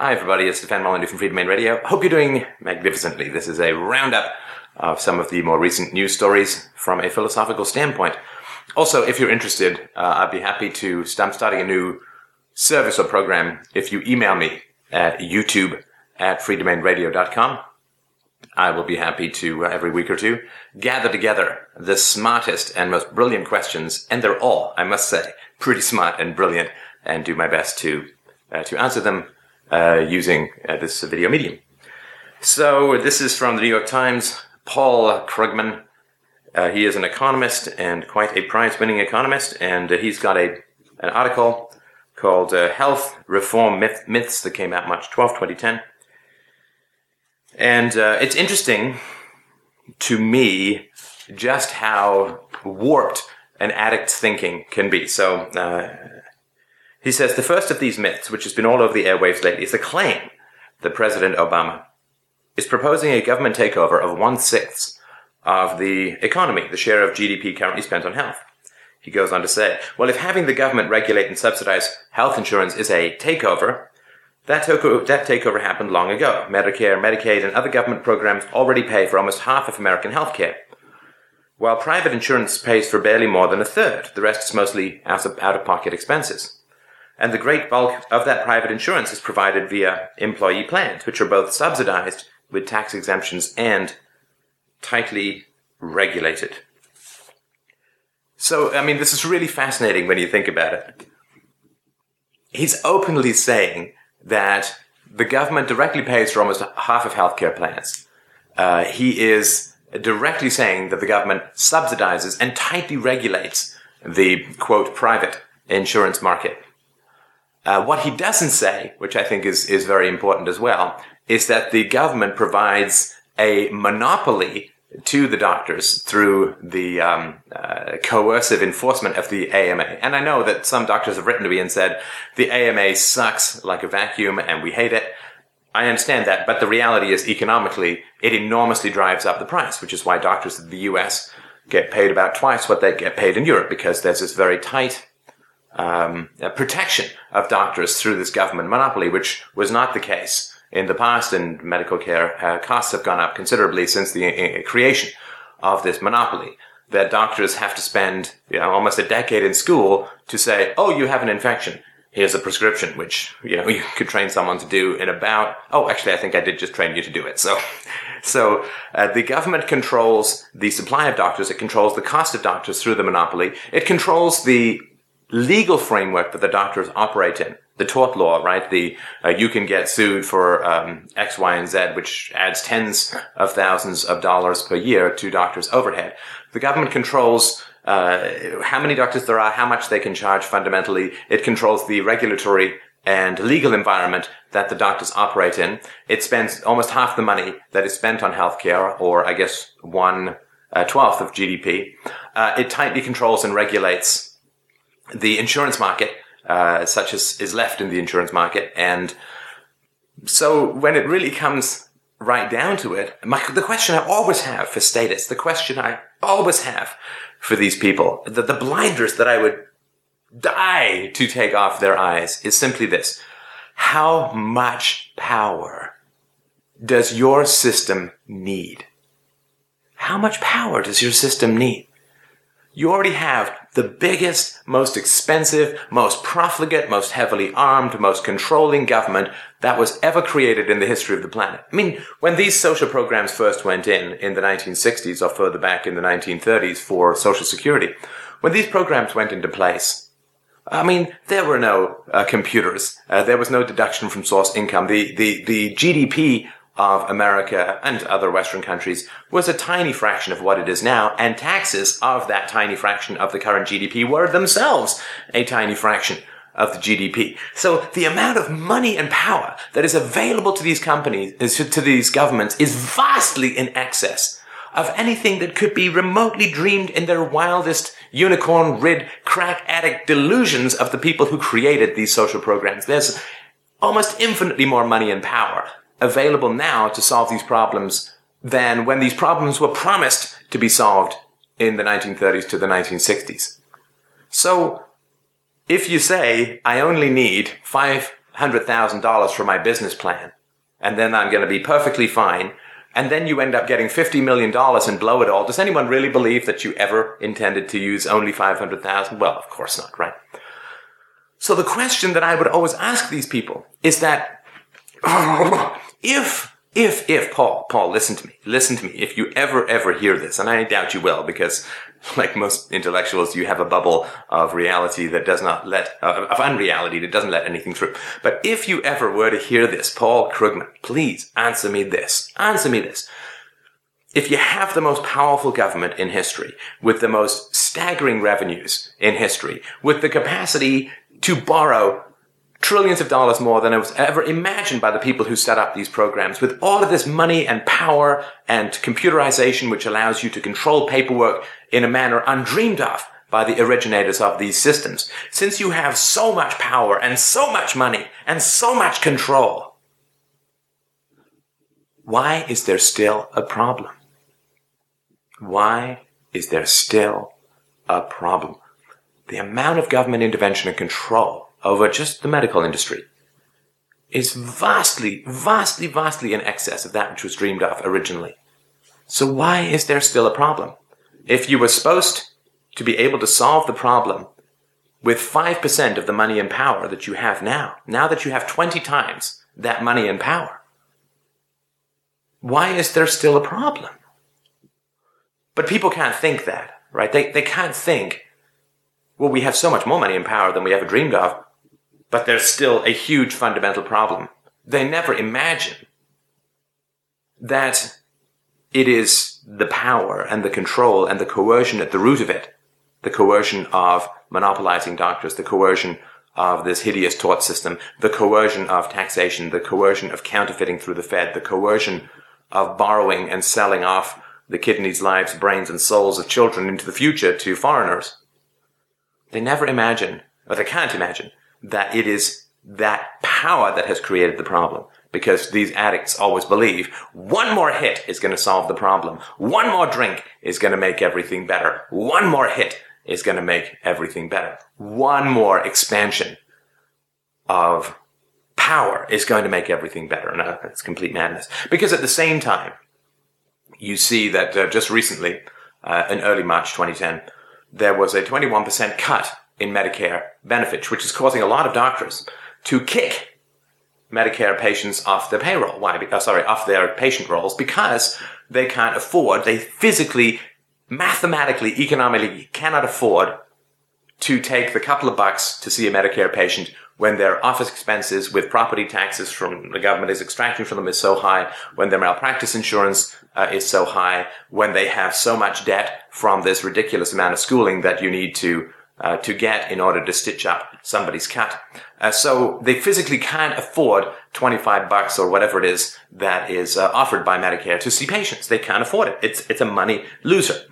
Hi, everybody. It's Stefan Molyneux from Freedomain Radio. Hope you're doing magnificently. This is a roundup of some of the more recent news stories from a philosophical standpoint. Also, if you're interested, uh, I'd be happy to. I'm starting a new service or program if you email me at youtube at freedomainradio.com. I will be happy to, uh, every week or two, gather together the smartest and most brilliant questions, and they're all, I must say, pretty smart and brilliant, and do my best to, uh, to answer them uh, using uh, this video medium. So this is from the New York Times. Paul Krugman. Uh, he is an economist and quite a prize-winning economist, and uh, he's got a an article called uh, "Health Reform Myth- Myths" that came out March 12, 2010. And uh, it's interesting to me just how warped an addict's thinking can be. So he says the first of these myths, which has been all over the airwaves lately, is the claim that President Obama is proposing a government takeover of one sixth of the economy, the share of GDP currently spent on health. He goes on to say, well, if having the government regulate and subsidize health insurance is a takeover, that, toko- that takeover happened long ago. Medicare, Medicaid, and other government programs already pay for almost half of American health care. While private insurance pays for barely more than a third, the rest is mostly out of pocket expenses. And the great bulk of that private insurance is provided via employee plans, which are both subsidized with tax exemptions and tightly regulated. So, I mean, this is really fascinating when you think about it. He's openly saying that the government directly pays for almost half of healthcare plans. Uh, he is directly saying that the government subsidizes and tightly regulates the quote private insurance market. Uh, what he doesn't say, which I think is, is very important as well, is that the government provides a monopoly to the doctors through the um, uh, coercive enforcement of the AMA. And I know that some doctors have written to me and said the AMA sucks like a vacuum and we hate it. I understand that, but the reality is economically, it enormously drives up the price, which is why doctors in the US get paid about twice what they get paid in Europe because there's this very tight um, protection of doctors through this government monopoly, which was not the case in the past. And medical care uh, costs have gone up considerably since the uh, creation of this monopoly. That doctors have to spend you know, almost a decade in school to say, "Oh, you have an infection. Here's a prescription," which you know you could train someone to do in about. Oh, actually, I think I did just train you to do it. So, so uh, the government controls the supply of doctors. It controls the cost of doctors through the monopoly. It controls the legal framework that the doctors operate in. The tort law, right? The uh, you can get sued for um, X, Y, and Z, which adds tens of thousands of dollars per year to doctors' overhead. The government controls uh, how many doctors there are, how much they can charge. Fundamentally, it controls the regulatory and legal environment that the doctors operate in. It spends almost half the money that is spent on healthcare, or I guess one uh, twelfth of GDP. Uh, it tightly controls and regulates the insurance market, uh, such as is left in the insurance market. And so when it really comes right down to it, my, the question I always have for statists, the question I always have for these people, the, the blinders that I would die to take off their eyes is simply this. How much power does your system need? How much power does your system need? You already have the biggest, most expensive, most profligate, most heavily armed, most controlling government that was ever created in the history of the planet. I mean, when these social programs first went in, in the 1960s or further back in the 1930s for Social Security, when these programs went into place, I mean, there were no uh, computers. Uh, there was no deduction from source income. The, the, the GDP of America and other Western countries was a tiny fraction of what it is now, and taxes of that tiny fraction of the current GDP were themselves a tiny fraction of the GDP. So the amount of money and power that is available to these companies, to these governments, is vastly in excess of anything that could be remotely dreamed in their wildest unicorn rid crack addict delusions of the people who created these social programs. There's almost infinitely more money and power available now to solve these problems than when these problems were promised to be solved in the 1930s to the 1960s. So, if you say, I only need five $100,000 for my business plan, and then I'm going to be perfectly fine. And then you end up getting $50 million and blow it all. Does anyone really believe that you ever intended to use only 500,000? Well, of course not, right? So the question that I would always ask these people is that if if, if, Paul, Paul, listen to me, listen to me. If you ever, ever hear this, and I doubt you will, because like most intellectuals, you have a bubble of reality that does not let, uh, of unreality that doesn't let anything through. But if you ever were to hear this, Paul Krugman, please answer me this. Answer me this. If you have the most powerful government in history, with the most staggering revenues in history, with the capacity to borrow trillions of dollars more than it was ever imagined by the people who set up these programs. With all of this money and power and computerization, which allows you to control paperwork in a manner undreamed of by the originators of these systems. Since you have so much power and so much money and so much control, why is there still a problem? Why is there still a problem? The amount of government intervention and control over just the medical industry is vastly, vastly, vastly in excess of that which was dreamed of originally. So why is there still a problem? If you were supposed to be able to solve the problem with 5% of the money and power that you have now, now that you have 20 times that money and power, why is there still a problem? But people can't think that, right? They, they can't think, well, we have so much more money and power than we ever dreamed of but there's still a huge fundamental problem. They never imagine that it is the power and the control and the coercion at the root of it. The coercion of monopolizing doctors, the coercion of this hideous tort system, the coercion of taxation, the coercion of counterfeiting through the Fed, the coercion of borrowing and selling off the kidneys, lives, brains, and souls of children into the future to foreigners. They never imagine, or they can't imagine, that it is that power that has created the problem. Because these addicts always believe one more hit is going to solve the problem. One more drink is going to make everything better. One more hit is going to make everything better. One more expansion of power is going to make everything better. No, it's complete madness. Because at the same time, you see that uh, just recently, uh, in early March 2010, there was a 21% cut in Medicare benefits, which is causing a lot of doctors to kick Medicare patients off their payroll. Why? Because, sorry, off their patient rolls because they can't afford, they physically, mathematically, economically cannot afford to take the couple of bucks to see a Medicare patient when their office expenses with property taxes from the government is extracting from them is so high, when their malpractice insurance uh, is so high, when they have so much debt from this ridiculous amount of schooling that you need to uh, to get in order to stitch up somebody's cut. Uh, so they physically can't afford 25 bucks or whatever it is that is uh, offered by Medicare to see patients. They can't afford it. It's, it's a money loser.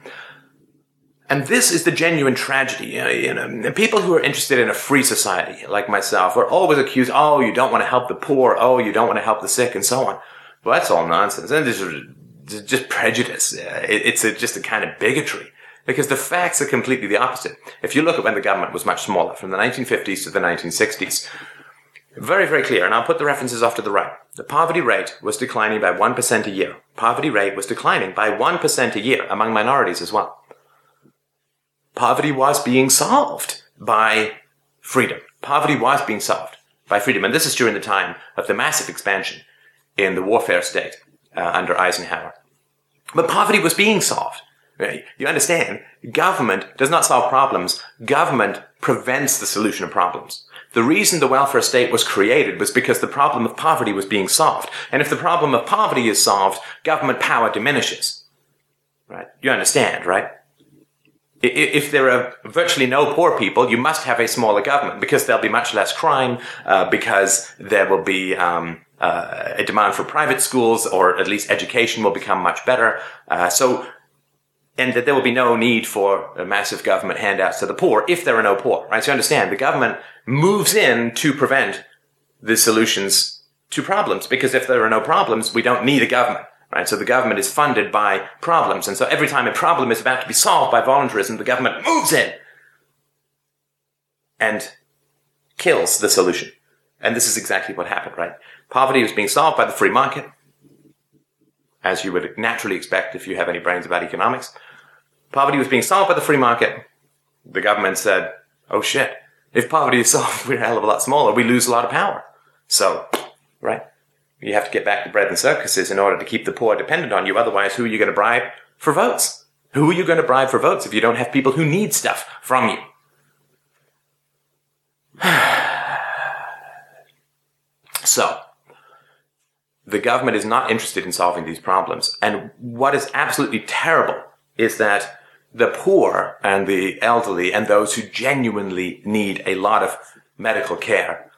And this is the genuine tragedy. You know, people who are interested in a free society, like myself, are always accused, oh, you don't want to help the poor, oh, you don't want to help the sick, and so on. Well, that's all nonsense. And this is just prejudice. It's a, just a kind of bigotry. Because the facts are completely the opposite. If you look at when the government was much smaller, from the 1950s to the 1960s, very, very clear, and I'll put the references off to the right. The poverty rate was declining by 1% a year. Poverty rate was declining by 1% a year among minorities as well. Poverty was being solved by freedom. Poverty was being solved by freedom. And this is during the time of the massive expansion in the warfare state uh, under Eisenhower. But poverty was being solved. You understand? Government does not solve problems. Government prevents the solution of problems. The reason the welfare state was created was because the problem of poverty was being solved. And if the problem of poverty is solved, government power diminishes. Right? You understand, right? If there are virtually no poor people, you must have a smaller government because there'll be much less crime, uh, because there will be um, uh, a demand for private schools, or at least education will become much better. Uh, so and that there will be no need for massive government handouts to the poor if there are no poor, right? So you understand the government moves in to prevent the solutions to problems because if there are no problems, we don't need a government, right? So the government is funded by problems. And so every time a problem is about to be solved by voluntarism, the government moves in and kills the solution. And this is exactly what happened, right? Poverty was being solved by the free market, as you would naturally expect if you have any brains about economics. Poverty was being solved by the free market. The government said, oh shit, if poverty is solved, we're a hell of a lot smaller. We lose a lot of power. So, right? You have to get back to bread and circuses in order to keep the poor dependent on you. Otherwise, who are you going to bribe for votes? Who are you going to bribe for votes if you don't have people who need stuff from you? so, the government is not interested in solving these problems. And what is absolutely terrible is that the poor and the elderly and those who genuinely need a lot of medical care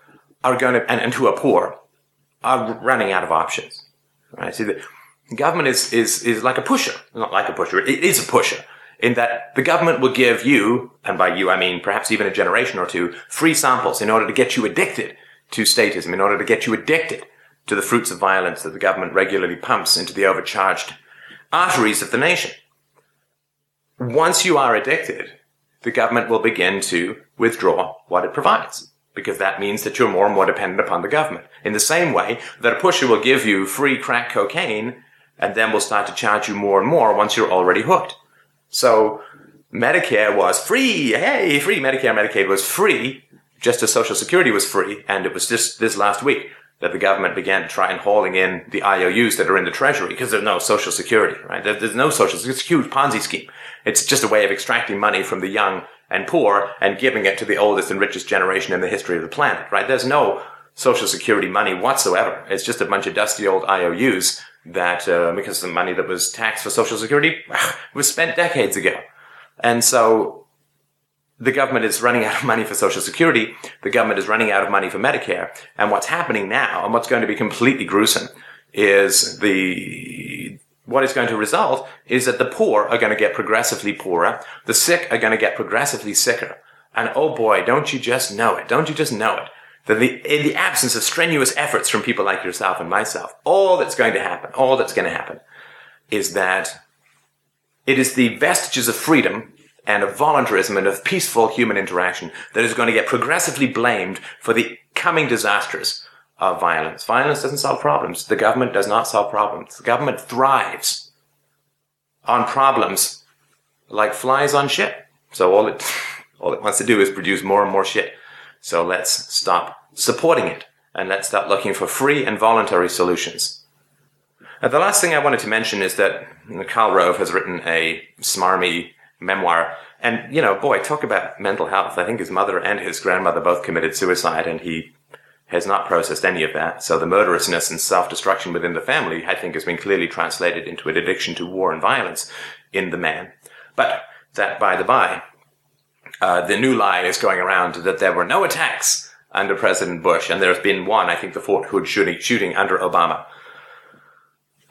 are going to, and, and who are poor, are running out of options. Right? See, the government is, is, is like a pusher. Not like a pusher. It is a pusher in that the government will give you, and by you I mean perhaps even a generation or two, free samples in order to get you addicted to statism, in order to get you addicted to the fruits of violence that the government regularly pumps into the overcharged arteries of the nation. Once you are addicted, the government will begin to withdraw what it provides because that means that you're more and more dependent upon the government. In the same way that a pusher will give you free crack cocaine and then will start to charge you more and more once you're already hooked. So Medicare was free. Hey, free Medicare, Medicaid was free, just as Social Security was free. And it was just this last week that the government began to try and hauling in the IOUs that are in the treasury because there's no social security, right? There's no social, it's a huge Ponzi scheme. It's just a way of extracting money from the young and poor and giving it to the oldest and richest generation in the history of the planet, right? There's no social security money whatsoever. It's just a bunch of dusty old IOUs that, uh, because the money that was taxed for social security was spent decades ago. And so the government is running out of money for Social Security. The government is running out of money for Medicare. And what's happening now, and what's going to be completely gruesome, is the what is going to result is that the poor are going to get progressively poorer. The sick are going to get progressively sicker. And oh boy, don't you just know it? Don't you just know it? That the, in the absence of strenuous efforts from people like yourself and myself, all that's going to happen, all that's going to happen is that it is the vestiges of freedom and of voluntarism and of peaceful human interaction that is going to get progressively blamed for the coming disasters of violence. Violence doesn't solve problems. The government does not solve problems. The government thrives on problems like flies on shit. So all it, all it wants to do is produce more and more shit. So let's stop supporting it and let's start looking for free and voluntary solutions. The last thing I wanted to mention is that Karl Rove has written a smarmy memoir. And, you know, boy, talk about mental health. I think his mother and his grandmother both committed suicide and he has not processed any of that. So the murderousness and self-destruction within the family, I think, has been clearly translated into an addiction to war and violence in the man. But that by the by, uh, the new lie is going around that there were no attacks under President Bush, and there's been one, I think, the Fort Hood shooting, shooting under Obama.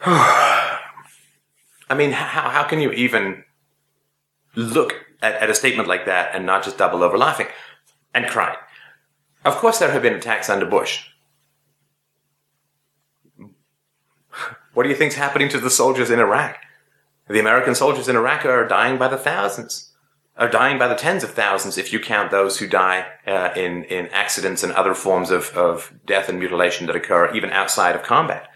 I mean, how, how can you even look at, at a statement like that and not just double over laughing and crying. Of course, there have been attacks under Bush. What do you think's happening to the soldiers in Iraq? The American soldiers in Iraq are dying by the thousands, are dying by the tens of thousands if you count those who die uh, in in accidents and other forms of, of death and mutilation that occur even outside of combat.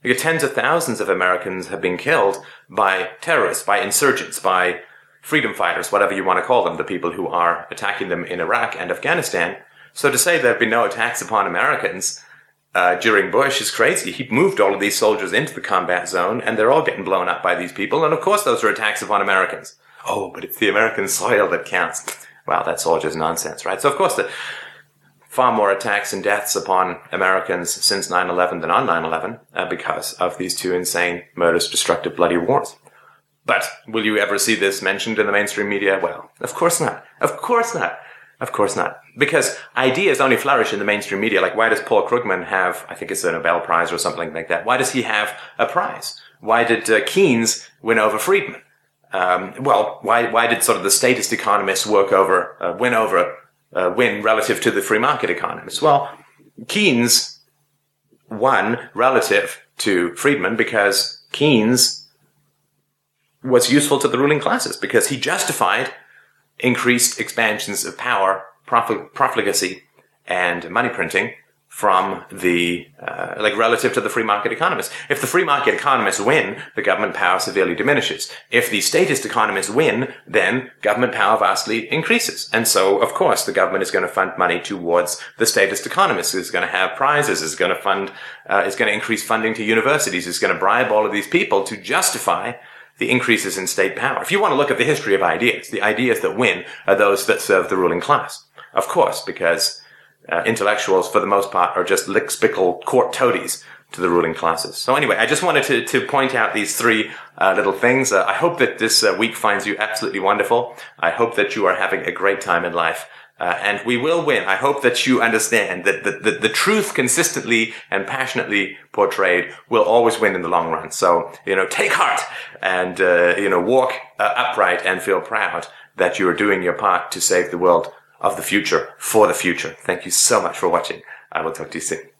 Because tens of thousands of Americans have been killed by terrorists, by insurgents, by freedom fighters, whatever you want to call them, the people who are attacking them in Iraq and Afghanistan. So to say there have been no attacks upon Americans uh, during Bush is crazy. He moved all of these soldiers into the combat zone, and they're all getting blown up by these people. And of course, those are attacks upon Americans. Oh, but it's the American soil that counts. Well, that's all just nonsense, right? So of course, the far more attacks and deaths upon Americans since 9-11 than on 9-11 uh, because of these two insane, murderous, destructive, bloody wars. But will you ever see this mentioned in the mainstream media? Well, of course not. Of course not. Of course not. Because ideas only flourish in the mainstream media. Like, why does Paul Krugman have, I think it's a Nobel Prize or something like that? Why does he have a prize? Why did uh, Keynes win over Friedman? Um, well, why, why did sort of the statist economists work over, uh, win over, uh, win relative to the free market economists? Well, Keynes won relative to Friedman because Keynes was useful to the ruling classes because he justified increased expansions of power, profligacy, and money printing from the, uh, like relative to the free market economists. If the free market economists win, the government power severely diminishes. If the statist economists win, then government power vastly increases. And so, of course, the government is going to fund money towards the statist economists. It's going to have prizes. It's going to fund, uh, it's going to increase funding to universities. It's going to bribe all of these people to justify the increases in state power. If you want to look at the history of ideas, the ideas that win are those that serve the ruling class. Of course, because uh, intellectuals, for the most part, are just lickspickle court toadies to the ruling classes. So anyway, I just wanted to, to point out these three uh, little things. Uh, I hope that this uh, week finds you absolutely wonderful. I hope that you are having a great time in life. Uh, and we will win. I hope that you understand that the, the, the, truth consistently and passionately portrayed will always win in the long run. So, you know, take heart and, uh, you know, walk uh, upright and feel proud that you are doing your part to save the world of the future for the future. Thank you so much for watching. I will talk to you soon.